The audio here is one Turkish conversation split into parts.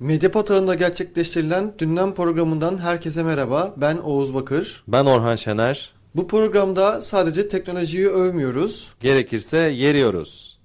Medyapod ağında gerçekleştirilen Dünden programından herkese merhaba. Ben Oğuz Bakır. Ben Orhan Şener. Bu programda sadece teknolojiyi övmüyoruz. Gerekirse yeriyoruz.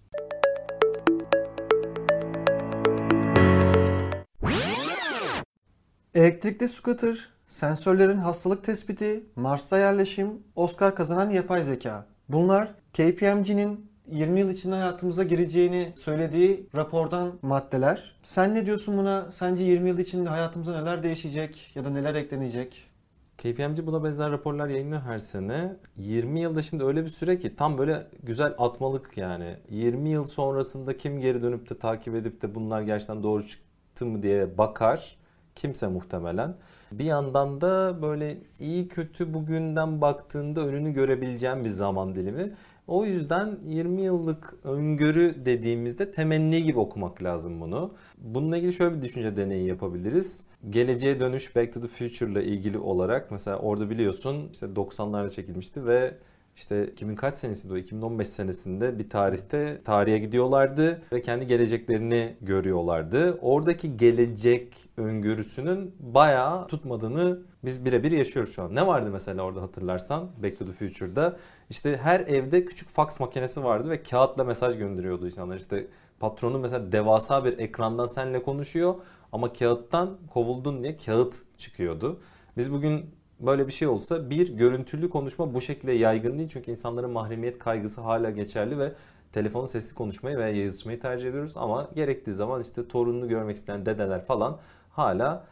Elektrikli scooter, sensörlerin hastalık tespiti, Mars'ta yerleşim, Oscar kazanan yapay zeka. Bunlar KPMG'nin 20 yıl içinde hayatımıza gireceğini söylediği rapordan maddeler. Sen ne diyorsun buna? Sence 20 yıl içinde hayatımıza neler değişecek ya da neler eklenecek? KPMG buna benzer raporlar yayınlıyor her sene. 20 yılda şimdi öyle bir süre ki tam böyle güzel atmalık yani. 20 yıl sonrasında kim geri dönüp de takip edip de bunlar gerçekten doğru çıktı mı diye bakar. Kimse muhtemelen. Bir yandan da böyle iyi kötü bugünden baktığında önünü görebileceğim bir zaman dilimi. O yüzden 20 yıllık öngörü dediğimizde temenni gibi okumak lazım bunu. Bununla ilgili şöyle bir düşünce deneyi yapabiliriz. Geleceğe dönüş Back to the Future ile ilgili olarak mesela orada biliyorsun işte 90'larda çekilmişti ve işte 2000 kaç senesinde o 2015 senesinde bir tarihte tarihe gidiyorlardı ve kendi geleceklerini görüyorlardı. Oradaki gelecek öngörüsünün bayağı tutmadığını biz birebir yaşıyoruz şu an. Ne vardı mesela orada hatırlarsan Back to the Future'da? İşte her evde küçük fax makinesi vardı ve kağıtla mesaj gönderiyordu insanlar. İşte patronu mesela devasa bir ekrandan seninle konuşuyor ama kağıttan kovuldun diye kağıt çıkıyordu. Biz bugün böyle bir şey olsa bir görüntülü konuşma bu şekilde yaygın değil çünkü insanların mahremiyet kaygısı hala geçerli ve telefonu sesli konuşmayı veya yazışmayı tercih ediyoruz ama gerektiği zaman işte torununu görmek isteyen dedeler falan hala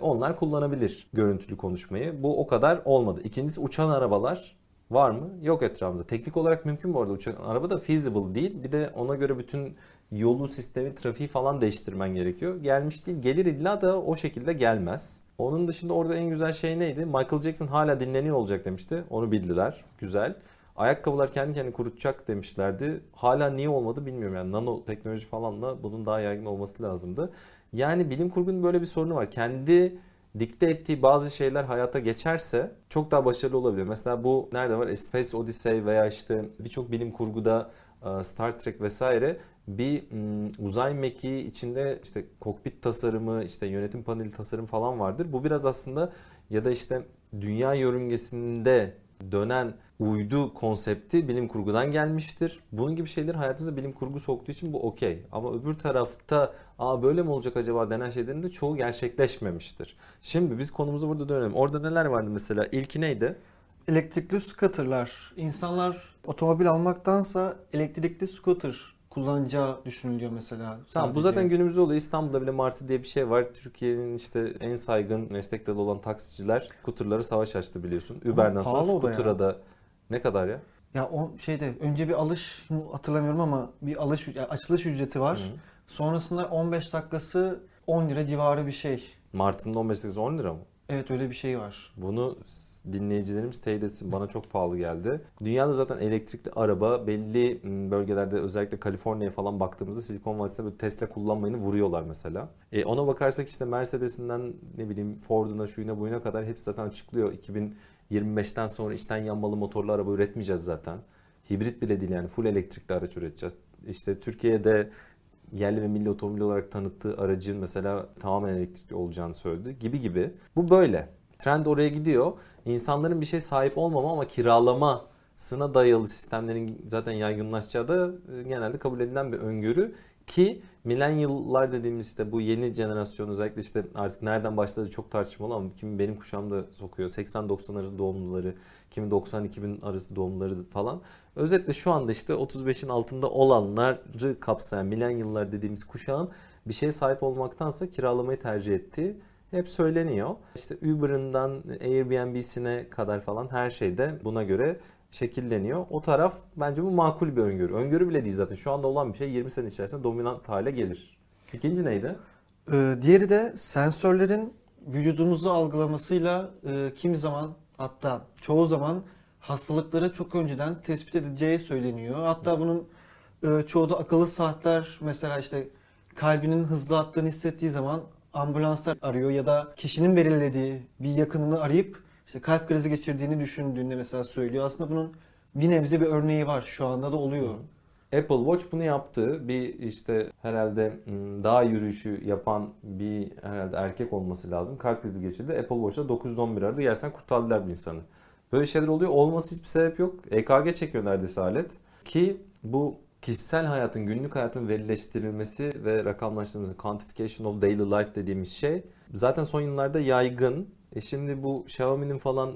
onlar kullanabilir görüntülü konuşmayı. Bu o kadar olmadı. İkincisi uçan arabalar var mı? Yok etrafımızda. Teknik olarak mümkün bu arada uçan araba da feasible değil. Bir de ona göre bütün yolu, sistemi, trafiği falan değiştirmen gerekiyor. Gelmiş değil. Gelir illa da o şekilde gelmez. Onun dışında orada en güzel şey neydi? Michael Jackson hala dinleniyor olacak demişti. Onu bildiler. Güzel. Ayakkabılar kendi kendini kurutacak demişlerdi. Hala niye olmadı bilmiyorum. Yani nano teknoloji falanla bunun daha yaygın olması lazımdı. Yani bilim kurgunun böyle bir sorunu var. Kendi dikte ettiği bazı şeyler hayata geçerse çok daha başarılı olabilir. Mesela bu nerede var? Space Odyssey veya işte birçok bilim kurguda Star Trek vesaire bir uzay mekiği içinde işte kokpit tasarımı, işte yönetim paneli tasarım falan vardır. Bu biraz aslında ya da işte dünya yörüngesinde dönen uydu konsepti bilim kurgudan gelmiştir. Bunun gibi şeyler hayatımıza bilim kurgu soktuğu için bu okey. Ama öbür tarafta aa böyle mi olacak acaba denen şeylerin de çoğu gerçekleşmemiştir. Şimdi biz konumuzu burada dönelim. Orada neler vardı mesela? İlki neydi? Elektrikli scooterlar. İnsanlar otomobil almaktansa elektrikli scooter kullanacağı düşünülüyor mesela. Tamam bu zaten günümüzde oluyor. İstanbul'da bile Martı diye bir şey var. Türkiye'nin işte en saygın meslek dalı olan taksiciler skuterlara savaş açtı biliyorsun. Uber'den sonra skuter'a da ne kadar ya? Ya o şeyde önce bir alış hatırlamıyorum ama bir alış açılış ücreti var. Hı. Sonrasında 15 dakikası 10 lira civarı bir şey. Mart'ın 15 dakikası 10 lira mı? Evet öyle bir şey var. Bunu dinleyicilerimiz teyit etsin. Bana çok pahalı geldi. Dünyada zaten elektrikli araba belli bölgelerde özellikle Kaliforniya falan baktığımızda Silikon Vadisi'nde böyle Tesla kullanmayını vuruyorlar mesela. E ona bakarsak işte Mercedes'inden ne bileyim Ford'una şuyuna buyuna kadar hepsi zaten açıklıyor. 2025'ten sonra içten yanmalı motorlu araba üretmeyeceğiz zaten. Hibrit bile değil yani full elektrikli araç üreteceğiz. İşte Türkiye'de yerli ve milli otomobil olarak tanıttığı aracın mesela tamamen elektrikli olacağını söyledi gibi gibi. Bu böyle. Trend oraya gidiyor. İnsanların bir şey sahip olmama ama kiralamasına dayalı sistemlerin zaten yaygınlaşacağı da e, genelde kabul edilen bir öngörü ki milenyıllar dediğimiz işte bu yeni jenerasyon özellikle işte artık nereden başladı çok tartışmalı ama kimi benim kuşağımda sokuyor. 80-90 arası doğumluları, kimi 90-2000 arası doğumluları falan. Özetle şu anda işte 35'in altında olanları kapsayan milenyıllar dediğimiz kuşağın bir şeye sahip olmaktansa kiralamayı tercih ettiği hep söyleniyor. İşte Uber'ından Airbnb'sine kadar falan her şeyde buna göre şekilleniyor. O taraf bence bu makul bir öngörü. Öngörü bile değil zaten. Şu anda olan bir şey 20 sene içerisinde dominant hale gelir. İkinci neydi? Ee, diğeri de sensörlerin vücudumuzu algılamasıyla e, kimi zaman hatta çoğu zaman hastalıkları çok önceden tespit edeceği söyleniyor. Hatta bunun e, çoğu da akıllı saatler mesela işte kalbinin hızlı attığını hissettiği zaman ambulanslar arıyor ya da kişinin belirlediği bir yakınını arayıp işte kalp krizi geçirdiğini düşündüğünde mesela söylüyor. Aslında bunun bir nebze bir örneği var. Şu anda da oluyor. Apple Watch bunu yaptı. Bir işte herhalde dağ yürüyüşü yapan bir herhalde erkek olması lazım. Kalp krizi geçirdi. Apple Watch'ta 911 aradı. Gerçekten kurtardılar bir insanı. Böyle şeyler oluyor. Olması hiçbir sebep yok. EKG çekiyor neredeyse alet. Ki bu kişisel hayatın, günlük hayatın verileştirilmesi ve rakamlaştırılması, quantification of daily life dediğimiz şey zaten son yıllarda yaygın. E şimdi bu Xiaomi'nin falan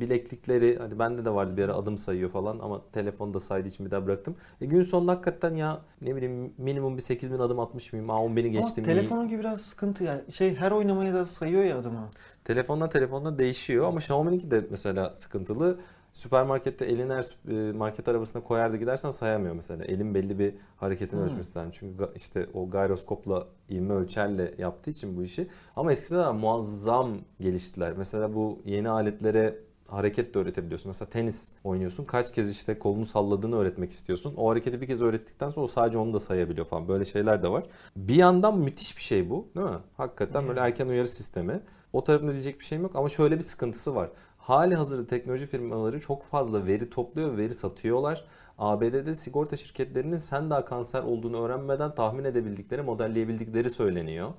bileklikleri hani bende de vardı bir ara adım sayıyor falan ama telefonda saydığı için bir daha bıraktım. E gün sonunda hakikaten ya ne bileyim minimum bir 8000 adım atmış mıyım? Aa 10.000'i Ama geçtim. iyi. telefonun gibi biraz sıkıntı yani. Şey her oynamaya da sayıyor ya adımı. Telefondan telefondan değişiyor ama Xiaomi'ninki de mesela sıkıntılı. Süpermarkette elini her e, market arabasına koyar da gidersen sayamıyor mesela. Elin belli bir hareketin Hmm. ölçmesi lazım. Çünkü işte o gyroskopla ivme ölçerle yaptığı için bu işi. Ama eskiden muazzam geliştiler. Mesela bu yeni aletlere hareket de öğretebiliyorsun. Mesela tenis oynuyorsun. Kaç kez işte kolunu salladığını öğretmek istiyorsun. O hareketi bir kez öğrettikten sonra sadece onu da sayabiliyor falan. Böyle şeyler de var. Bir yandan müthiş bir şey bu değil mi? Hakikaten böyle erken uyarı sistemi. O tarafında diyecek bir şeyim yok ama şöyle bir sıkıntısı var. Hali hazırda teknoloji firmaları çok fazla veri topluyor, veri satıyorlar. ABD'de sigorta şirketlerinin sen daha kanser olduğunu öğrenmeden tahmin edebildikleri, modelleyebildikleri söyleniyor.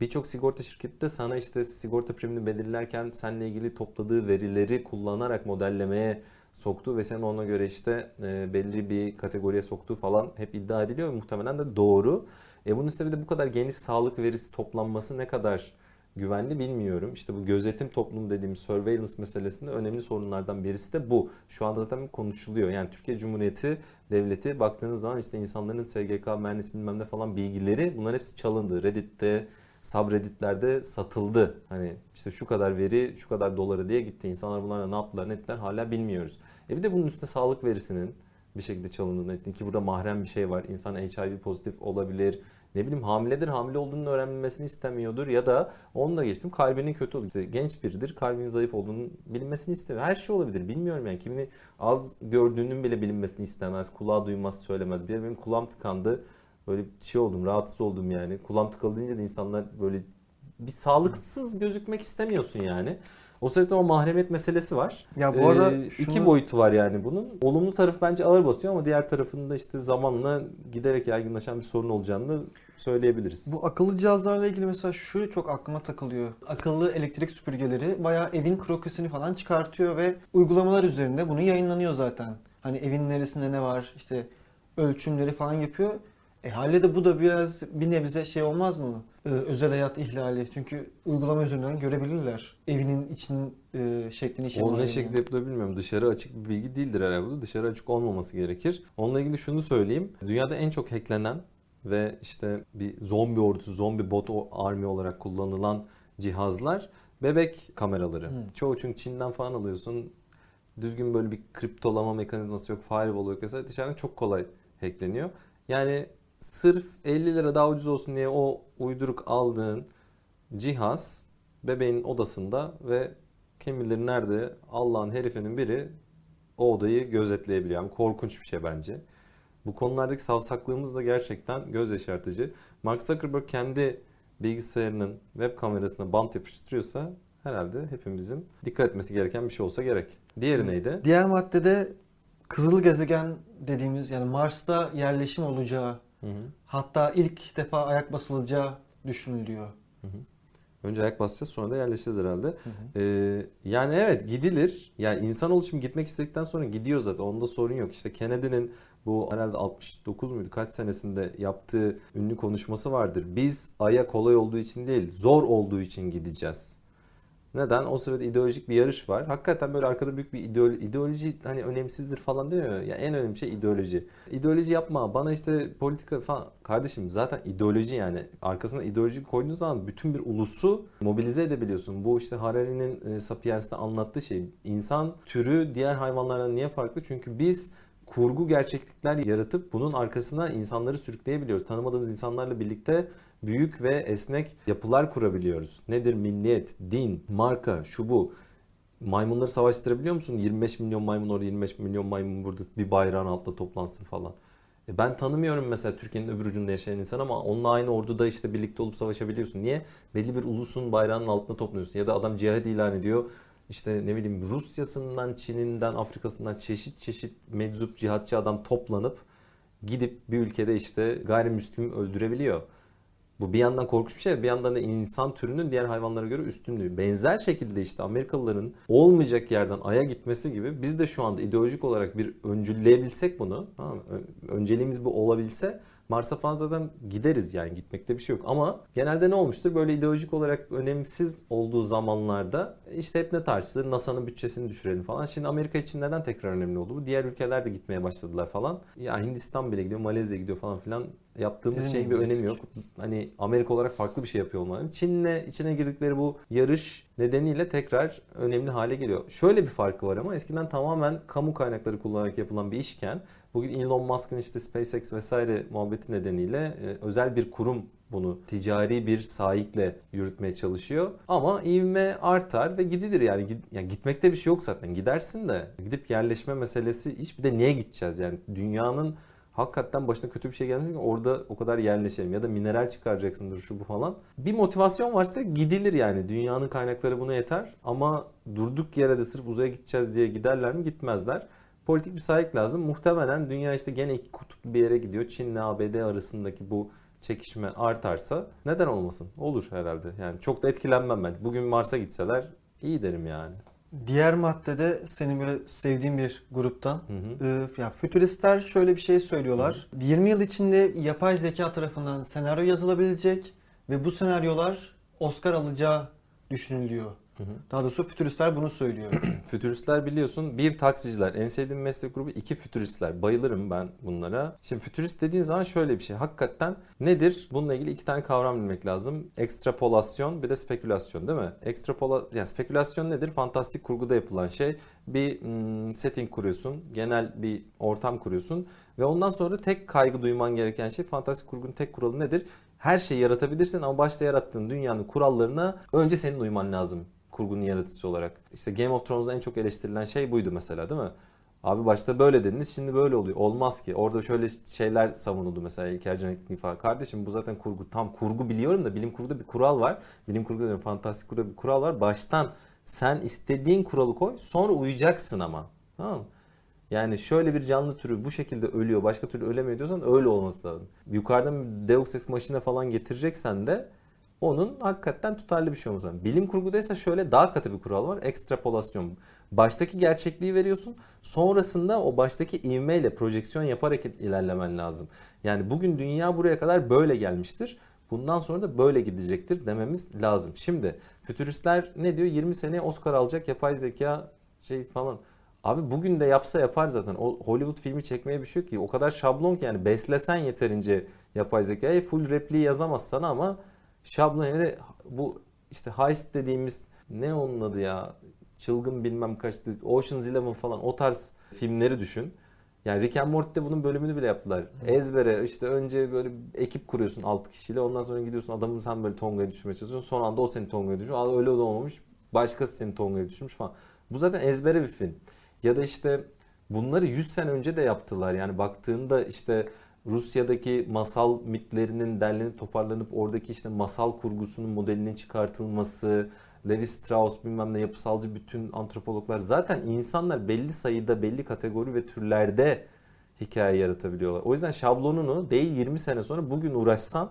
Birçok sigorta şirketi de sana işte sigorta primini belirlerken seninle ilgili topladığı verileri kullanarak modellemeye soktuğu ve seni ona göre işte e, belli bir kategoriye soktuğu falan hep iddia ediliyor. Muhtemelen de doğru. E bunun üstüne bir de bu kadar geniş sağlık verisi toplanması ne kadar güvenli bilmiyorum. İşte bu gözetim toplumu dediğimiz surveillance meselesinde önemli sorunlardan birisi de bu. Şu anda zaten konuşuluyor. Yani Türkiye Cumhuriyeti Devleti baktığınız zaman işte insanların SGK, mühendis bilmem ne falan bilgileri bunların hepsi çalındı. Reddit'te, subredditlerde satıldı. Hani işte şu kadar veri, şu kadar doları diye gitti. İnsanlar bunlarla ne yaptılar, ne ettiler hala bilmiyoruz. E bir de bunun üstüne sağlık verisinin bir şekilde çalındığını ettiğini ki burada mahrem bir şey var. İnsan HIV pozitif olabilir. Ne bileyim hamiledir, hamile olduğunu öğrenilmesini istemiyordur ya da onu da geçtim kalbinin kötü olduğu. İşte genç biridir, kalbinin zayıf olduğunu bilinmesini istemiyor. Her şey olabilir. Bilmiyorum yani kimini az gördüğünün bile bilinmesini istemez. Kulağı duymaz, söylemez. Bir benim kulağım tıkandı. Böyle şey oldum, rahatsız oldum yani. Kulağım tıkalı deyince de insanlar böyle bir sağlıksız gözükmek istemiyorsun yani. O sebepten o mahremiyet meselesi var. Ya bu arada Ee, şunu- iki boyutu var yani bunun. Olumlu tarafı bence ağır basıyor ama diğer tarafında işte zamanla giderek yaygınlaşan bir sorun olacağını söyleyebiliriz. Bu akıllı cihazlarla ilgili mesela şu çok aklıma takılıyor. Akıllı elektrik süpürgeleri bayağı evin krokisini falan çıkartıyor ve uygulamalar üzerinde bunu yayınlanıyor zaten. Hani evin neresinde ne var işte ölçümleri falan yapıyor. E haliyle de bu da biraz bir nebze şey olmaz mı? Ee, özel hayat ihlali. Çünkü uygulama üzerinden görebilirler. Evinin içinin e, şeklini şemalini. ne şekilde yapılıyor bilmiyorum. Dışarı açık bir bilgi değildir herhalde bu. Dışarı açık olmaması gerekir. Onunla ilgili şunu söyleyeyim. Dünyada en çok hacklenen ve işte bir zombi ordusu, zombi bot army olarak kullanılan cihazlar bebek kameraları. Hmm. Çoğu çünkü Çin'den falan alıyorsun. Düzgün böyle bir kriptolama mekanizması yok, firewall yok vesaire. Dışarıdan çok kolay hackleniyor. Yani sırf 50 lira daha ucuz olsun diye o uyduruk aldığın cihaz bebeğin odasında ve kim bilir nerede Allah'ın herifinin biri o odayı gözetleyebiliyor. Yani korkunç bir şey bence. Bu konulardaki savsaklığımız da gerçekten göz yaşartıcı. Mark Zuckerberg kendi bilgisayarının web kamerasına bant yapıştırıyorsa herhalde hepimizin dikkat etmesi gereken bir şey olsa gerek. Diğeri neydi? Diğer maddede kızıl gezegen dediğimiz yani Mars'ta yerleşim olacağı Hı hı. hatta ilk defa ayak basılacağı düşünülüyor. Önce ayak basacağız sonra da yerleşeceğiz herhalde. Ee, yani evet gidilir. Yani insanoğlu şimdi gitmek istedikten sonra gidiyor zaten. Onda sorun yok. İşte Kennedy'nin bu herhalde 69 muydu kaç senesinde yaptığı ünlü konuşması vardır. Biz Ay'a kolay olduğu için değil, zor olduğu için gideceğiz. Neden? O sırada ideolojik bir yarış var. Hakikaten böyle arkada büyük bir ideoloji, ideoloji hani önemsizdir falan demiyor. Ya en önemli şey ideoloji. İdeoloji yapma. Bana işte politika falan. Kardeşim zaten ideoloji yani. Arkasına ideoloji koyduğun zaman bütün bir ulusu mobilize edebiliyorsun. Bu işte Harari'nin e, Sapiens'te anlattığı şey. İnsan türü diğer hayvanlardan niye farklı? Çünkü biz kurgu gerçeklikler yaratıp bunun arkasına insanları sürükleyebiliyoruz. Tanımadığımız insanlarla birlikte büyük ve esnek yapılar kurabiliyoruz. Nedir milliyet, din, marka, şu bu. Maymunları savaştırabiliyor musun? 25 milyon maymun orada, 25 milyon maymun burada bir bayrağın altında toplansın falan. E ben tanımıyorum mesela Türkiye'nin öbür ucunda yaşayan insan ama onunla aynı orduda işte birlikte olup savaşabiliyorsun. Niye? Belli bir ulusun bayrağının altında topluyorsun. Ya da adam cihad ilan ediyor. İşte ne bileyim Rusya'sından, Çin'inden, Afrika'sından çeşit çeşit meczup cihatçı adam toplanıp gidip bir ülkede işte gayrimüslim öldürebiliyor. Bu bir yandan korkunç bir şey, bir yandan da insan türünün diğer hayvanlara göre üstünlüğü. Benzer şekilde işte Amerikalıların olmayacak yerden Ay'a gitmesi gibi biz de şu anda ideolojik olarak bir öncülleyebilsek bunu, tamam mı? Önceliğimiz bu olabilse Mars'a falan zaten gideriz yani gitmekte bir şey yok. Ama genelde ne olmuştur? Böyle ideolojik olarak önemsiz olduğu zamanlarda işte hep ne tartışılır? NASA'nın bütçesini düşürelim falan. Şimdi Amerika için neden tekrar önemli oldu bu? Diğer ülkeler de gitmeye başladılar falan. Ya Hindistan bile gidiyor, Malezya gidiyor falan filan. Yaptığımız Bizim şeyin bir önemi yok. Hani Amerika olarak farklı bir şey yapıyor olmaları. Çin'le içine girdikleri bu yarış nedeniyle tekrar önemli hale geliyor. Şöyle bir farkı var ama eskiden tamamen kamu kaynakları kullanarak yapılan bir işken bugün Elon Musk'ın işte SpaceX vesaire muhabbeti nedeniyle e, özel bir kurum bunu ticari bir sahikle yürütmeye çalışıyor. Ama ivme artar ve gidilir yani. Yani gitmekte bir şey yok zaten. Gidersin de gidip yerleşme meselesi iş bir de niye gideceğiz yani dünyanın hakikaten başına kötü bir şey gelmesin ki orada o kadar yerleşelim ya da mineral çıkaracaksındır şu bu falan. Bir motivasyon varsa gidilir yani. Dünyanın kaynakları buna yeter ama durduk yere de sırf uzaya gideceğiz diye giderler mi? Gitmezler. Politik bir sahip lazım. Muhtemelen dünya işte gene iki kutuplu bir yere gidiyor. Çin'le ABD arasındaki bu çekişme artarsa neden olmasın? Olur herhalde. Yani çok da etkilenmem ben. Bugün Mars'a gitseler iyi derim yani. Diğer maddede senin böyle sevdiğin bir gruptan. Hı hı. Ee, ya fütüristler şöyle bir şey söylüyorlar. 20 yıl içinde yapay zeka tarafından senaryo yazılabilecek ve bu senaryolar Oscar alacağı düşünülüyor. Hı hı. Daha doğrusu fütüristler bunu söylüyor. Fütüristler biliyorsun bir taksiciler. En sevdiğim meslek grubu iki fütüristler. Bayılırım ben bunlara. Şimdi fütürist dediğin zaman şöyle bir şey. Hakikaten nedir? Bununla ilgili iki tane kavram bilmek lazım. Ekstrapolasyon bir de spekülasyon değil mi? Ekstrapola yani spekülasyon nedir? Fantastik kurguda yapılan şey. Bir hmm, setting kuruyorsun. Genel bir ortam kuruyorsun. Ve ondan sonra tek kaygı duyman gereken şey fantastik kurgunun tek kuralı nedir? Her şeyi yaratabilirsin ama başta yarattığın dünyanın kurallarına önce senin uyman lazım kurgunun yaratıcısı olarak. İşte Game of Thrones'da en çok eleştirilen şey buydu mesela değil mi? Abi başta böyle dediniz şimdi böyle oluyor. Olmaz ki. Orada şöyle şeyler savunuldu mesela İlker Can Ekmek falan. Kardeşim bu zaten kurgu. Tam kurgu biliyorum da bilim kurguda bir kural var. Bilim kurguda diyorum fantastik kurguda bir kural var. Baştan sen istediğin kuralı koy sonra uyacaksın ama. Tamam? Yani şöyle bir canlı türü bu şekilde ölüyor, başka türlü ölemiyor diyorsan öyle olması lazım. Yukarıdan Deus Ex Machina falan getireceksen de onun hakikaten tutarlı bir şey olması lazım. Bilim kurgudaysa şöyle daha katı bir kural var. Ekstrapolasyon. Baştaki gerçekliği veriyorsun. Sonrasında o baştaki ivmeyle projeksiyon yaparak ilerlemen lazım. Yani bugün dünya buraya kadar böyle gelmiştir. Bundan sonra da böyle gidecektir dememiz lazım. Şimdi fütüristler ne diyor? 20 seneye Oscar alacak yapay zeka şey falan. Abi bugün de yapsa yapar zaten. O Hollywood filmi çekmeye bir şey yok ki. O kadar şablon ki yani beslesen yeterince yapay zekayı full repliği yazamaz sana ama şablon yani bu işte heist dediğimiz ne onun adı ya çılgın bilmem kaçtı Ocean's Eleven falan o tarz filmleri düşün. Yani Rick and Morty'de bunun bölümünü bile yaptılar. Ezbere işte önce böyle ekip kuruyorsun 6 kişiyle ondan sonra gidiyorsun adamın sen böyle Tonga'ya düşürmeye çalışıyorsun. Son anda o seni Tonga'ya düşürüyor. Öyle de olmamış. Başkası seni Tonga'ya düşürmüş falan. Bu zaten ezbere bir film. Ya da işte bunları 100 sene önce de yaptılar. Yani baktığında işte Rusya'daki masal mitlerinin derlenip toparlanıp oradaki işte masal kurgusunun modelinin çıkartılması, Levi Strauss bilmem ne yapısalcı bütün antropologlar zaten insanlar belli sayıda belli kategori ve türlerde hikaye yaratabiliyorlar. O yüzden şablonunu değil 20 sene sonra bugün uğraşsan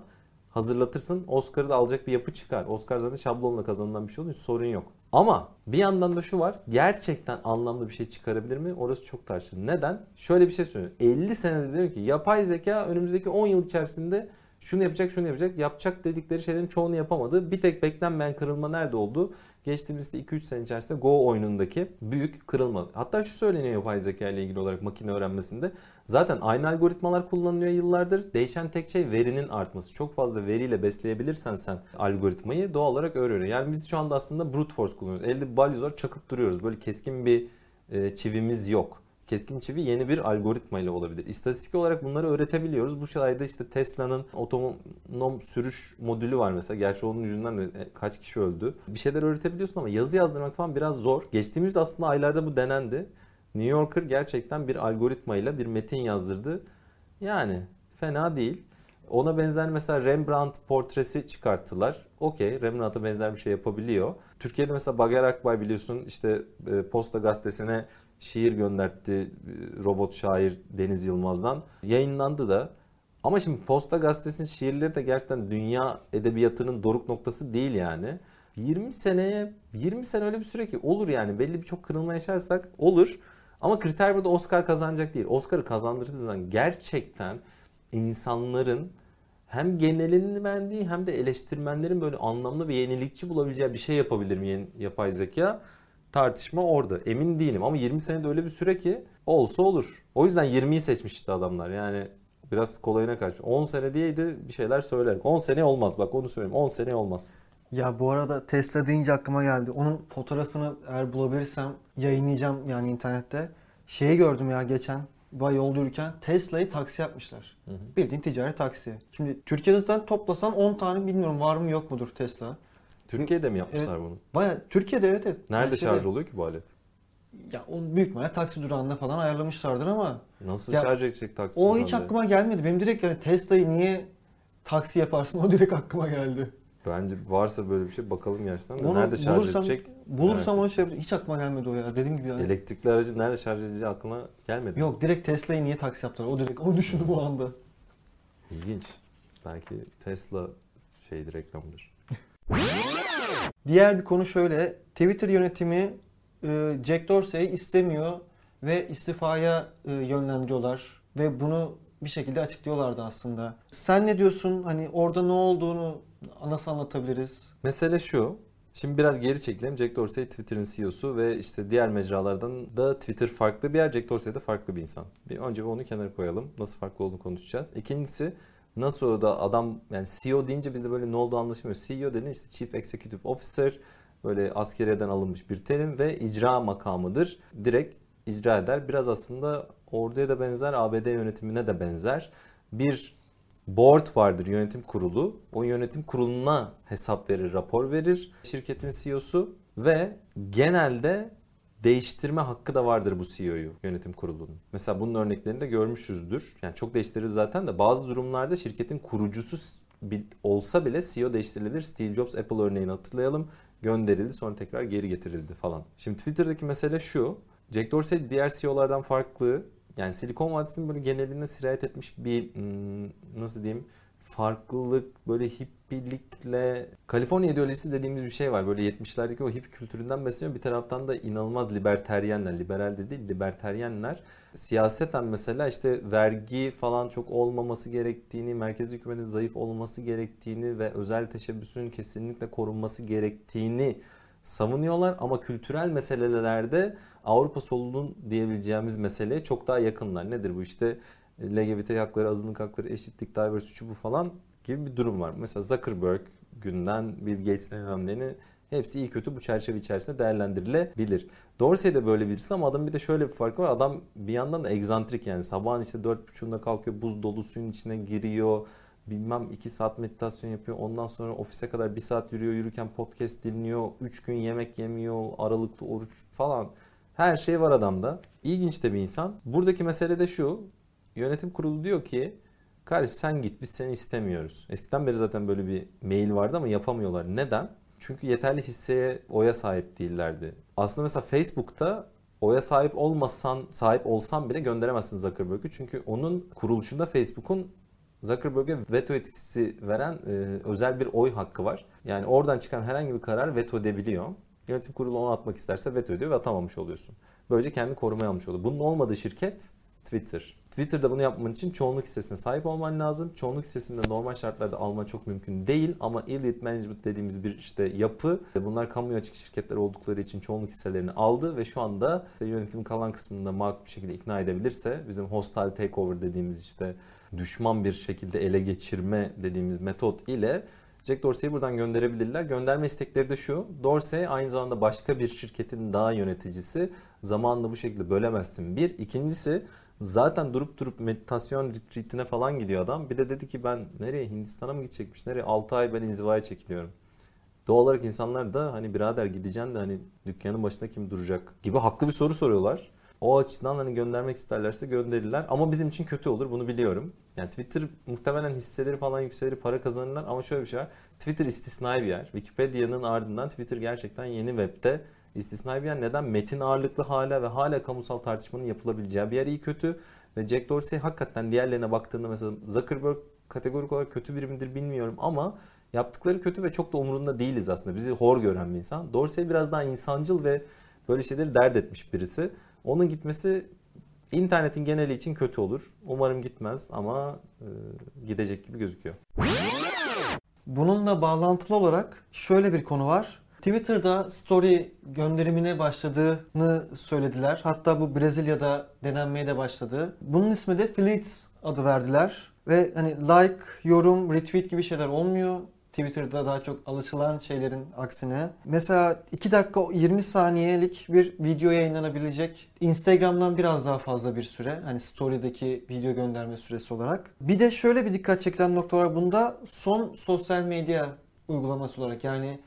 hazırlatırsın Oscar'ı da alacak bir yapı çıkar. Oscar zaten şablonla kazanılan bir şey olduğu için sorun yok. Ama bir yandan da şu var. Gerçekten anlamlı bir şey çıkarabilir mi? Orası çok tartışılır. Neden? Şöyle bir şey söylüyor. 50 senede diyor ki yapay zeka önümüzdeki 10 yıl içerisinde şunu yapacak, şunu yapacak. Yapacak dedikleri şeylerin çoğunu yapamadı. Bir tek beklenmeyen kırılma nerede oldu? Geçtiğimiz 2-3 sene içerisinde Go oyunundaki büyük kırılma. Hatta şu söyleniyor yapay zeka ile ilgili olarak makine öğrenmesinde. Zaten aynı algoritmalar kullanılıyor yıllardır. Değişen tek şey verinin artması. Çok fazla veriyle besleyebilirsen sen algoritmayı doğal olarak öğreniyor. Yani biz şu anda aslında brute force kullanıyoruz. Elde bir balyoz var çakıp duruyoruz. Böyle keskin bir e, çivimiz yok. Keskin çivi yeni bir algoritma ile olabilir. İstatistik olarak bunları öğretebiliyoruz. Bu sayede işte Tesla'nın otonom sürüş modülü var mesela. Gerçi onun yüzünden de e, kaç kişi öldü. Bir şeyler öğretebiliyorsun ama yazı yazdırmak falan biraz zor. Geçtiğimiz aslında aylarda bu denendi. New Yorker gerçekten bir algoritmayla bir metin yazdırdı. Yani fena değil. Ona benzer mesela Rembrandt portresi çıkarttılar. Okey Rembrandt'a benzer bir şey yapabiliyor. Türkiye'de mesela Bager Akbay biliyorsun işte e, Posta Gazetesi'ne şiir göndertti e, robot şair Deniz Yılmaz'dan. Yayınlandı da. Ama şimdi Posta Gazetesi'nin şiirleri de gerçekten dünya edebiyatının doruk noktası değil yani. 20 seneye 20 sene öyle bir süre ki olur yani belli bir çok kırılma yaşarsak olur. Ama kriter burada Oscar kazanacak değil. Oscar'ı kazandırdığı zaman gerçekten insanların hem genelini beğendiği hem de eleştirmenlerin böyle anlamlı ve yenilikçi bulabileceği bir şey yapabilir mi yapay zeka? Tartışma orada. Emin değilim ama 20 senede öyle bir süre ki olsa olur. O yüzden 20'yi seçmişti adamlar. Yani biraz kolayına kaçmış. 10 sene diyeydi bir şeyler söyler. 10 sene olmaz bak onu söyleyeyim. 10 sene olmaz. Ya bu arada Tesla deyince aklıma geldi. Onun fotoğrafını eğer bulabilirsem yayınlayacağım yani internette. Şeyi gördüm ya geçen bay yolda yürürken Tesla'yı taksi yapmışlar. Hı hı. Bildiğin ticari taksi. Şimdi Türkiye'de zaten toplasan 10 tane bilmiyorum var mı yok mudur Tesla. Türkiye'de mi yapmışlar bunu? Baya Türkiye'de evet evet. Nerede Yani şarj oluyor ki bu alet? Ya onu büyük ihtimalle taksi durağında falan ayarlamışlardır ama Nasıl Ya, şarj edecek taksi? o hiç aklıma gelmedi. Benim direkt yani Tesla'yı niye taksi yaparsın o direkt aklıma geldi. Bence varsa böyle bir şey bakalım gerçekten de. Onu nerede şarj bulursam- edecek? Bulursam onu şey hiç aklıma gelmedi o ya. Dediğim gibi yani. Elektrikli aracı nerede şarj edeceği aklına gelmedi. Yok direkt Tesla'yı niye taksi yaptılar? O direkt onu düşündüm o anda. İlginç. Belki Tesla şeydi reklamıdır. Diğer bir konu şöyle. Twitter yönetimi e, Jack Dorsey'i istemiyor ve istifaya e, yönlendiriyorlar ve bunu bir şekilde açıklıyorlardı aslında. Sen ne diyorsun? Hani orada ne olduğunu nasıl anlatabiliriz? Mesele şu. Şimdi biraz geri çekelim. Jack Dorsey Twitter'ın CEO'su ve işte diğer mecralardan da Twitter farklı bir yer. Jack Dorsey de farklı bir insan. Bir önce onu kenara koyalım. Nasıl farklı olduğunu konuşacağız. İkincisi nasıl da adam yani CEO deyince bizde böyle ne olduğu anlaşılmıyor. CEO dediğin işte Chief Executive Officer böyle askeriyeden alınmış bir terim ve icra makamıdır. Direkt icra eder. Biraz aslında orduya da benzer, ABD yönetimine de benzer. Bir board vardır yönetim kurulu. O yönetim kuruluna hesap verir, rapor verir şirketin CEO'su ve genelde değiştirme hakkı da vardır bu CEO'yu yönetim kurulunun. Mesela bunun örneklerini de görmüşüzdür. Yani çok değiştirir zaten de bazı durumlarda şirketin kurucusu olsa bile CEO değiştirilir. Steve Jobs Apple örneğini hatırlayalım. Gönderildi sonra tekrar geri getirildi falan. Şimdi Twitter'daki mesele şu. Jack Dorsey diğer CEO'lardan farklı. Yani Silikon Vadisi'nin böyle geneline sirayet etmiş bir hmm, nasıl diyeyim farklılık böyle hippilikle Kaliforniya ideolojisi dediğimiz bir şey var. Böyle 70'lerdeki o hippi kültüründen besleniyor. Bir taraftan da inanılmaz liberteryenler, liberal de değil liberteryenler. Siyaseten mesela işte vergi falan çok olmaması gerektiğini, merkez hükümetin zayıf olması gerektiğini ve özel teşebbüsün kesinlikle korunması gerektiğini savunuyorlar ama kültürel meselelerde Avrupa solunun diyebileceğimiz meseleye çok daha yakınlar. Nedir bu işte LGBT hakları, azınlık hakları, eşitlik, diversity bu falan gibi bir durum var. Mesela Zuckerberg günden Bill Gates'in önemlerini hepsi iyi kötü bu çerçeve içerisinde değerlendirilebilir. Dorsey de böyle birisi ama adamın bir de şöyle bir farkı var. Adam bir yandan da egzantrik yani sabahın işte dört buçuğunda kalkıyor buz dolu suyun içine giriyor bilmem 2 saat meditasyon yapıyor. Ondan sonra ofise kadar 1 saat yürüyor. Yürürken podcast dinliyor. 3 gün yemek yemiyor. Aralıklı oruç falan. Her şey var adamda. İlginç de bir insan. Buradaki mesele de şu. Yönetim kurulu diyor ki kardeşim sen git biz seni istemiyoruz. Eskiden beri zaten böyle bir mail vardı ama yapamıyorlar. Neden? Çünkü yeterli hisseye oya sahip değillerdi. Aslında mesela Facebook'ta oya sahip olmasan, sahip olsan bile gönderemezsin Zuckerberg'ü. Çünkü onun kuruluşunda Facebook'un Zuckerberg'e veto etkisi veren e, özel bir oy hakkı var. Yani oradan çıkan herhangi bir karar veto edebiliyor. Yönetim kurulu onu atmak isterse veto ediyor ve atamamış oluyorsun. Böylece kendi korumaya almış oluyor. Bunun olmadığı şirket Twitter. Twitter'da bunu yapman için çoğunluk hissesine sahip olman lazım. Çoğunluk hissesini de normal şartlarda alman çok mümkün değil ama elite management dediğimiz bir işte yapı. Bunlar kamuya açık şirketler oldukları için çoğunluk hisselerini aldı ve şu anda işte yönetimin kalan kısmında makul bir şekilde ikna edebilirse bizim hostile takeover dediğimiz işte düşman bir şekilde ele geçirme dediğimiz metot ile Jack Dorsey'i buradan gönderebilirler. Gönderme istekleri de şu. Dorsey aynı zamanda başka bir şirketin daha yöneticisi. Zamanını bu şekilde bölemezsin. Bir. İkincisi zaten durup durup meditasyon retreatine falan gidiyor adam. Bir de dedi ki ben nereye Hindistan'a mı gidecekmiş? Nereye? 6 ay ben inzivaya çekiliyorum. Doğal olarak insanlar da hani birader gideceksin de hani dükkanın başında kim duracak gibi haklı bir soru soruyorlar. O açıdan hani göndermek isterlerse gönderirler. Ama bizim için kötü olur bunu biliyorum. Yani Twitter muhtemelen hisseleri falan yükselir, para kazanırlar ama şöyle bir şey var. Twitter istisnai bir yer. Wikipedia'nın ardından Twitter gerçekten yeni webde İstisnai bir yer neden? Metin ağırlıklı hala ve hala kamusal tartışmanın yapılabileceği bir yer iyi kötü. Ve Jack Dorsey hakikaten diğerlerine baktığında mesela Zuckerberg kategorik olarak kötü biri midir bilmiyorum ama yaptıkları kötü ve çok da umurunda değiliz aslında. Bizi hor gören bir insan. Dorsey biraz daha insancıl ve böyle şeyleri dert etmiş birisi. Onun gitmesi internetin geneli için kötü olur. Umarım gitmez ama e, gidecek gibi gözüküyor. Bununla bağlantılı olarak şöyle bir konu var. Twitter'da story gönderimine başladığını söylediler. Hatta bu Brezilya'da denenmeye de başladı. Bunun ismi de Fleets adı verdiler. Ve hani like, yorum, retweet gibi şeyler olmuyor. Twitter'da daha çok alışılan şeylerin aksine. Mesela 2 dakika 20 saniyelik bir video yayınlanabilecek. Instagram'dan biraz daha fazla bir süre. Hani story'deki video gönderme süresi olarak. Bir de şöyle bir dikkat çekilen nokta var bunda. Son sosyal medya uygulaması olarak yani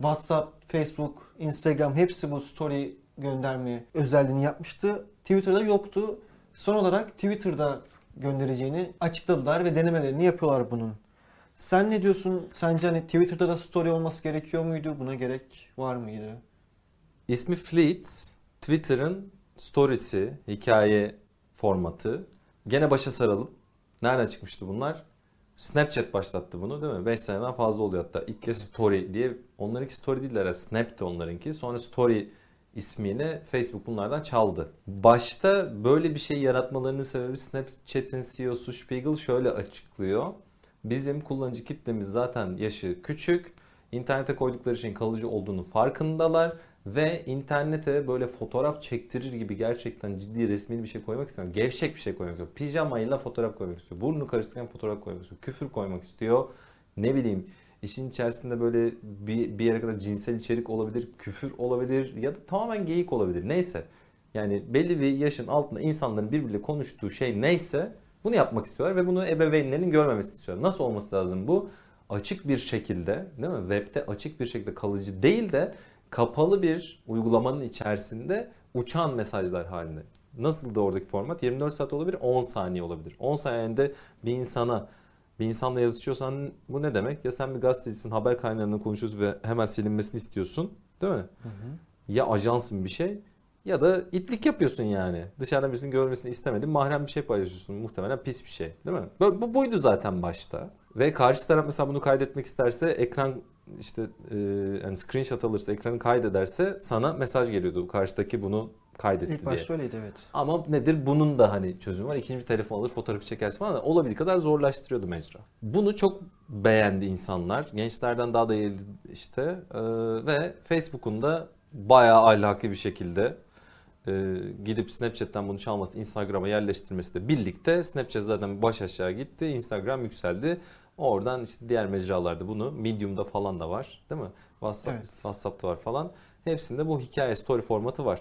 WhatsApp, Facebook, Instagram hepsi bu story gönderme özelliğini yapmıştı. Twitter'da yoktu. Son olarak Twitter'da göndereceğini açıkladılar ve denemelerini yapıyorlar bunun. Sen ne diyorsun? Sence hani Twitter'da da story olması gerekiyor muydu? Buna gerek var mıydı? İsmi Fleets, Twitter'ın storiesi, hikaye formatı. Gene başa saralım. Nereden çıkmıştı bunlar? Snapchat başlattı bunu değil mi? 5 seneden fazla oluyor hatta. İlk kez story diye. Onlarınki story değiller. herhalde. Snap'ti onlarınki. Sonra story ismiyle Facebook bunlardan çaldı. Başta böyle bir şey yaratmalarının sebebi Snapchat'in CEO'su Spiegel şöyle açıklıyor. Bizim kullanıcı kitlemiz zaten yaşı küçük. İnternete koydukları şeyin kalıcı olduğunu farkındalar ve internete böyle fotoğraf çektirir gibi gerçekten ciddi resmi bir şey koymak istemiyor. Gevşek bir şey koymak istiyor. Pijamayla fotoğraf koymak istiyor. Burnunu karıştıran fotoğraf koymak istiyor. Küfür koymak istiyor. Ne bileyim işin içerisinde böyle bir, bir yere kadar cinsel içerik olabilir, küfür olabilir ya da tamamen geyik olabilir. Neyse. Yani belli bir yaşın altında insanların birbiriyle konuştuğu şey neyse bunu yapmak istiyorlar ve bunu ebeveynlerinin görmemesini istiyorlar. Nasıl olması lazım bu? Açık bir şekilde, değil mi? Web'de açık bir şekilde kalıcı değil de kapalı bir uygulamanın içerisinde uçan mesajlar halinde. Nasıl da oradaki format? 24 saat olabilir, 10 saniye olabilir. 10 saniyede bir insana bir insanla yazışıyorsan bu ne demek? Ya sen bir gazetecisin, haber kaynağında konuşuyorsun ve hemen silinmesini istiyorsun, değil mi? Ya ajansın bir şey ya da itlik yapıyorsun yani. Dışarıdan birisinin görmesini istemedin. Mahrem bir şey paylaşıyorsun. Muhtemelen pis bir şey. Değil mi? Bu, bu buydu zaten başta. Ve karşı taraf mesela bunu kaydetmek isterse ekran işte e, yani screenshot alırsa ekranı kaydederse sana mesaj geliyordu. Karşıdaki bunu kaydetti İlk diye. başta öyleydi evet. Ama nedir? Bunun da hani çözümü var. İkinci bir telefon alır, fotoğrafı çekersin falan da olabildiği kadar zorlaştırıyordu mecra. Bunu çok beğendi insanlar. Gençlerden daha da eğildi işte. Ee, ve Facebook'un da bayağı ahlaki bir şekilde e, gidip Snapchat'ten bunu çalması, Instagram'a yerleştirmesi de birlikte Snapchat zaten baş aşağı gitti. Instagram yükseldi. Oradan işte diğer mecralarda bunu Medium'da falan da var değil mi? WhatsApp, Evet. WhatsApp'ta var falan. Hepsinde bu hikaye story formatı var.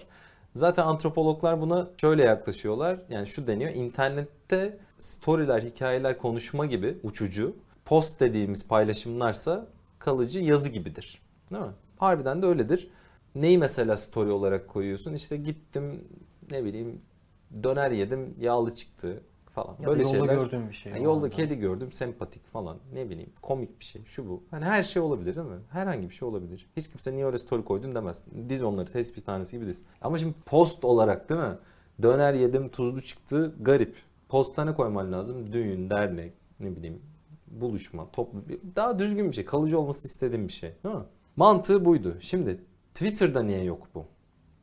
Zaten antropologlar buna şöyle yaklaşıyorlar. Yani şu deniyor. internette storyler, hikayeler, konuşma gibi uçucu. Post dediğimiz paylaşımlarsa kalıcı yazı gibidir. Değil mi? Harbiden de öyledir. Neyi mesela story olarak koyuyorsun? İşte gittim ne bileyim döner yedim yağlı çıktı falan. Ya Böyle yolda şeyler. gördüğüm bir şey. Yani yolda anda. kedi gördüm sempatik falan ne bileyim komik bir şey şu bu. Hani her şey olabilir değil mi? Herhangi bir şey olabilir. Hiç kimse niye öyle story koydun demez. Diz onları tespit tanesi gibi diz. Ama şimdi post olarak değil mi? Döner yedim tuzlu çıktı garip. Posta ne koyman lazım? Düğün, dernek, ne bileyim buluşma, toplu daha düzgün bir şey. Kalıcı olmasını istediğim bir şey. Değil mi? Mantığı buydu. Şimdi Twitter'da niye yok bu?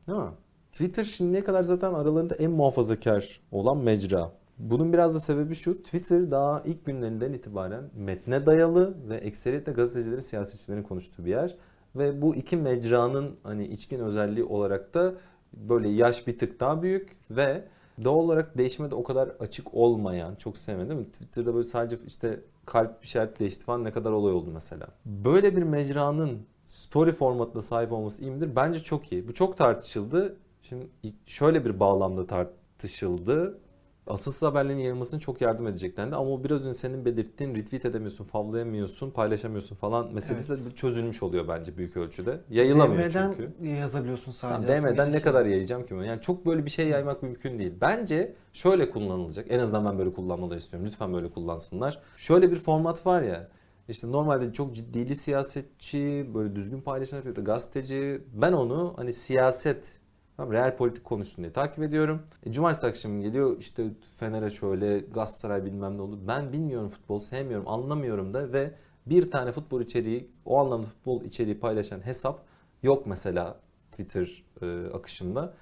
Değil mi? Twitter şimdiye kadar zaten aralarında en muhafazakar olan mecra. Bunun biraz da sebebi şu. Twitter daha ilk günlerinden itibaren metne dayalı ve ekseriyetle gazetecilerin, siyasetçilerin konuştuğu bir yer. Ve bu iki mecranın hani içkin özelliği olarak da böyle yaş bir tık daha büyük ve doğal olarak değişime de o kadar açık olmayan, çok sevmedim? Twitter'da böyle sadece işte kalp işareti değişti falan ne kadar olay oldu mesela. Böyle bir mecranın story formatına sahip olması iyi midir? Bence çok iyi. Bu çok tartışıldı. Şimdi şöyle bir bağlamda tartışıldı. Asılsız haberlerin yayılmasına çok yardım edecek dendi. Ama o biraz önce senin belirttiğin retweet edemiyorsun, favlayamıyorsun, paylaşamıyorsun falan meselesi Evet. de çözülmüş oluyor bence büyük ölçüde. Yayılamıyor DM'den çünkü. yazabiliyorsun sadece. Aslında DM'den ne kadar yayacağım ki bunu? Yani çok böyle bir şey yaymak mümkün değil. Bence şöyle kullanılacak. En azından ben böyle kullanmaları istiyorum. Lütfen böyle kullansınlar. Şöyle bir format var ya. İşte normalde çok ciddili siyasetçi, böyle düzgün paylaşım yapıyor, gazeteci. Ben onu hani siyaset, tamam, real politik konuşsun diye takip ediyorum. E, Cumartesi akşamı geliyor işte Fener'e şöyle, Galatasaray bilmem ne oldu. Ben bilmiyorum futbol, sevmiyorum, anlamıyorum da ve bir tane futbol içeriği, o anlamda futbol içeriği paylaşan hesap yok mesela Twitter e, akışımda.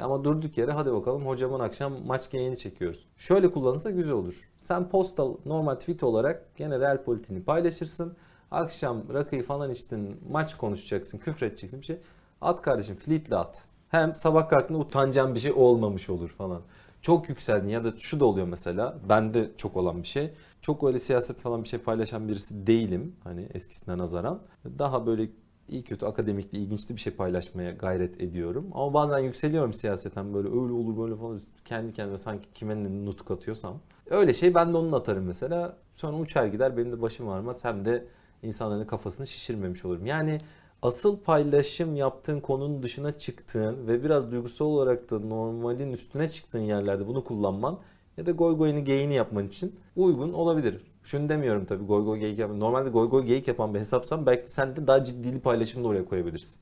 Ama durduk yere hadi bakalım hocamın akşam maç yayını çekiyoruz. Şöyle kullanırsa güzel olur. Sen postal normal tweet olarak gene real politiğini paylaşırsın. Akşam rakıyı falan içtin, maç konuşacaksın, küfür edeceksin bir şey. At kardeşim fleetle at. Hem sabah kalktığında utanacağın bir şey olmamış olur falan. Çok yükseldin ya da şu da oluyor mesela. Bende çok olan bir şey. Çok öyle siyaset falan bir şey paylaşan birisi değilim. Hani eskisine nazaran. Daha böyle iyi kötü akademikli, ilginçli bir şey paylaşmaya gayret ediyorum. Ama bazen yükseliyorum siyaseten böyle öyle olur böyle falan kendi kendime sanki kime nutuk atıyorsam. Öyle şey ben de onun atarım mesela. Sonra uçar gider benim de başım ağrımaz hem de insanların kafasını şişirmemiş olurum. Yani asıl paylaşım yaptığın konunun dışına çıktığın ve biraz duygusal olarak da normalin üstüne çıktığın yerlerde bunu kullanman ya da goy goyunu geyini yapman için uygun olabilir. Şunu demiyorum tabii goy goy geyik yapman. Normalde goy goy geyik yapan bir hesapsan belki sen de daha ciddili paylaşımı da oraya koyabilirsin.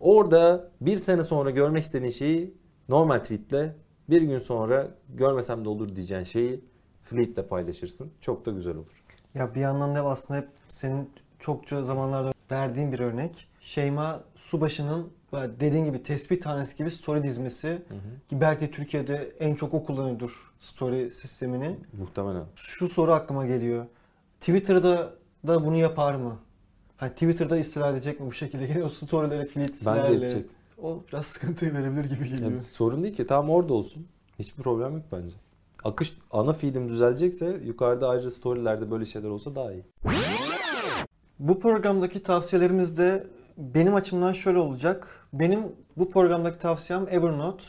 Orada bir sene sonra görmek istediğin şeyi normal tweetle bir gün sonra görmesem de olur diyeceğin şeyi fleetle paylaşırsın. Çok da güzel olur. Ya bir yandan da aslında hep senin çokça zamanlarda verdiğin bir örnek. Şeyma Subaşı'nın dediğin gibi tespih tanesi gibi story dizmesi ki belki de Türkiye'de en çok o kullanıyordur story sistemini. Muhtemelen. Şu soru aklıma geliyor. Twitter'da da bunu yapar mı? Hani Twitter'da istila edecek mi bu şekilde? Yine o storyleri Bence filtrelerle. edecek. O biraz sıkıntı verebilir gibi geliyor. Yani sorun değil ki. Tam orada olsun. Hiçbir problem yok bence. Akış ana feed'im düzelecekse yukarıda ayrıca storylerde böyle şeyler olsa daha iyi. Bu programdaki tavsiyelerimiz de benim açımdan şöyle olacak. Benim bu programdaki tavsiyem Evernote.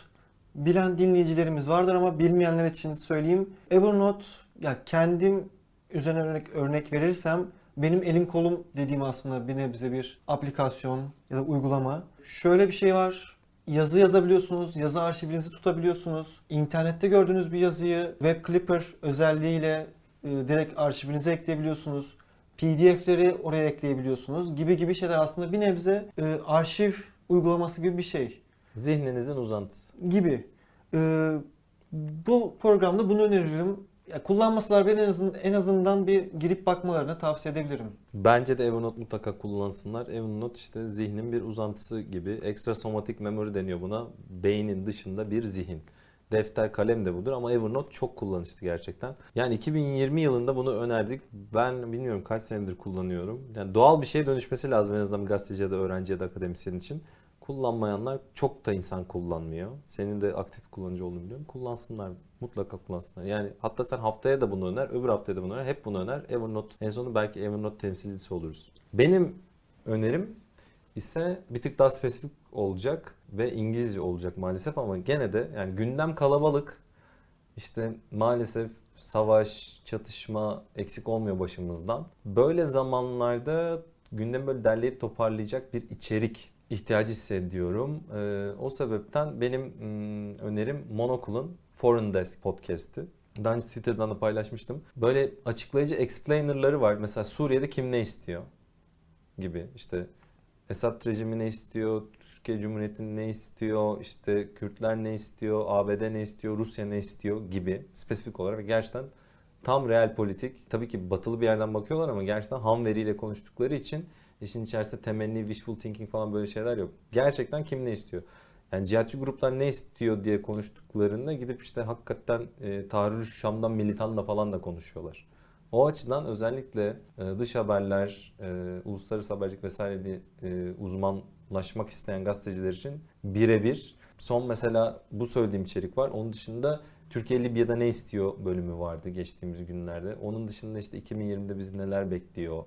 Bilen dinleyicilerimiz vardır ama bilmeyenler için söyleyeyim. Evernote ya kendim üzerine örnek, örnek verirsem benim elim kolum dediğim aslında bir nebze bir aplikasyon ya da uygulama. Şöyle bir şey var. Yazı yazabiliyorsunuz, yazı arşivinizi tutabiliyorsunuz. İnternette gördüğünüz bir yazıyı Web Clipper özelliğiyle e, direkt arşivinize ekleyebiliyorsunuz. PDF'leri oraya ekleyebiliyorsunuz gibi gibi şeyler aslında bir nebze e, arşiv uygulaması gibi bir şey Zihninizin uzantısı. gibi. E, bu programda bunu öneririm. Ya, kullanmasalar bile en azından, en azından bir girip bakmalarını tavsiye edebilirim. Bence de Evernote mutlaka kullansınlar. Evernote işte zihnin bir uzantısı gibi. Extra somatic memory deniyor buna. Beynin dışında bir zihin. Defter, kalem de budur ama Evernote çok kullanışlı gerçekten. Yani 2020 yılında bunu önerdik. Ben bilmiyorum kaç senedir kullanıyorum. Yani doğal bir şeye dönüşmesi lazım en azından gazeteci ya da öğrenci ya da akademisyen için. Kullanmayanlar çok da insan kullanmıyor. Senin de aktif kullanıcı olduğunu biliyorum. Kullansınlar. Mutlaka kullansınlar. Yani hatta sen haftaya da bunu öner, öbür haftaya da bunu öner. Hep bunu öner. Evernote en sonu belki Evernote temsilcisi oluruz. Benim önerim ise bir tık daha spesifik olacak ve İngilizce olacak maalesef ama gene de yani gündem kalabalık. İşte maalesef savaş, çatışma eksik olmuyor başımızdan. Böyle zamanlarda gündemi böyle derleyip toparlayacak bir içerik ihtiyacı hissediyorum. Ee, o sebepten benim mm, önerim Monocle'ın Foreign Desk podcast'i. Daha önce Twitter'dan da paylaşmıştım. Böyle açıklayıcı explainer'ları var. Mesela Suriye'de kim ne istiyor gibi. İşte Esad rejimi ne istiyor, Türkiye Cumhuriyeti ne istiyor, işte Kürtler ne istiyor, ABD ne istiyor, Rusya ne istiyor gibi spesifik olarak gerçekten tam real politik. Tabii ki batılı bir yerden bakıyorlar ama gerçekten ham veriyle konuştukları için işin içerisinde temenni, wishful thinking falan böyle şeyler yok. Gerçekten kim ne istiyor? Yani cihatçı gruplar ne istiyor diye konuştuklarında gidip işte hakikaten e, Tahrir Şam'dan militanla falan da konuşuyorlar. O açıdan özellikle e, dış haberler, e, uluslararası habercilik vesaire bir e, uzmanlaşmak isteyen gazeteciler için birebir. Son mesela bu söylediğim içerik var. Onun dışında Türkiye Libya'da ne istiyor bölümü vardı geçtiğimiz günlerde. Onun dışında işte 2020'de bizi neler bekliyor.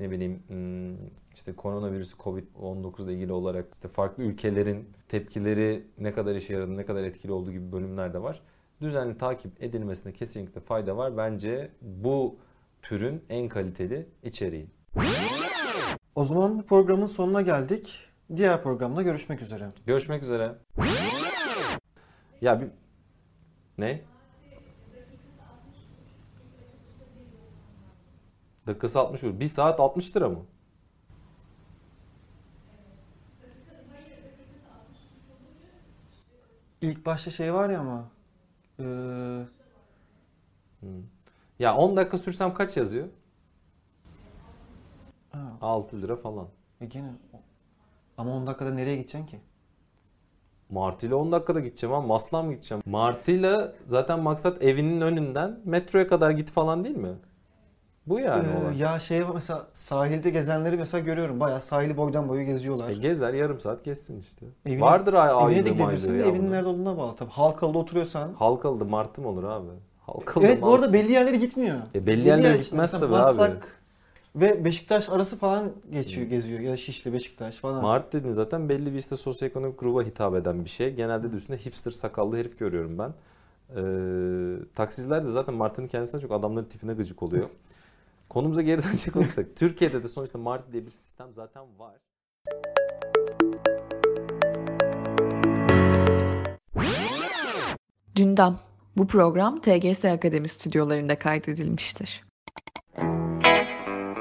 Ne bileyim hmm, işte koronavirüsü Covid-19 ile ilgili olarak işte farklı ülkelerin tepkileri ne kadar işe yaradı, ne kadar etkili olduğu gibi bölümler de var düzenli takip edilmesine kesinlikle fayda var. Bence bu türün en kaliteli içeriği. O zaman bu programın sonuna geldik. Diğer programda görüşmek üzere. Görüşmek üzere. Ya bir ne? Dakikası 60 euro. 1 saat 60 lira mı? İlk başta şey var ya ama e, Ya 10 dakika sürsem kaç yazıyor? ha, 6 lira falan. e gene ama 10 dakikada nereye gideceksin ki? Martı ile 10 dakikada gideceğim ama Masla mı gideceğim? Martı ile zaten maksat evinin önünden metroya kadar git falan değil mi? Bu yani Ee, olay. ya şey mesela sahilde gezenleri mesela görüyorum. Bayağı sahili boydan boyu geziyorlar. E gezer yarım saat gezsin işte. Evine- Vardır ay Evine de gidebilirsin de evinin nerede olduğuna bağlı tabii. Halkalı'da oturuyorsan. Halkalı'da martı mı olur abi? Halkalı'da Evet bu martı- arada belli yerlere gitmiyor. E, belli yerlere yer- gitmez tabii Maslak abi. Ve Beşiktaş arası falan geçiyor, geziyor. Ya Şişli, Beşiktaş falan. Mart dediğin zaten belli bir işte sosyoekonomik gruba hitap eden bir şey. Genelde de üstünde hipster sakallı herif görüyorum ben. Ee, taksiciler de zaten Martı'nın kendisine çok adamların tipine gıcık oluyor. Konumuza geri dönecek olursak Türkiye'de de sonuçta Martı diye bir sistem zaten var. Gündem. Bu program TGS Akademi stüdyolarında kaydedilmiştir.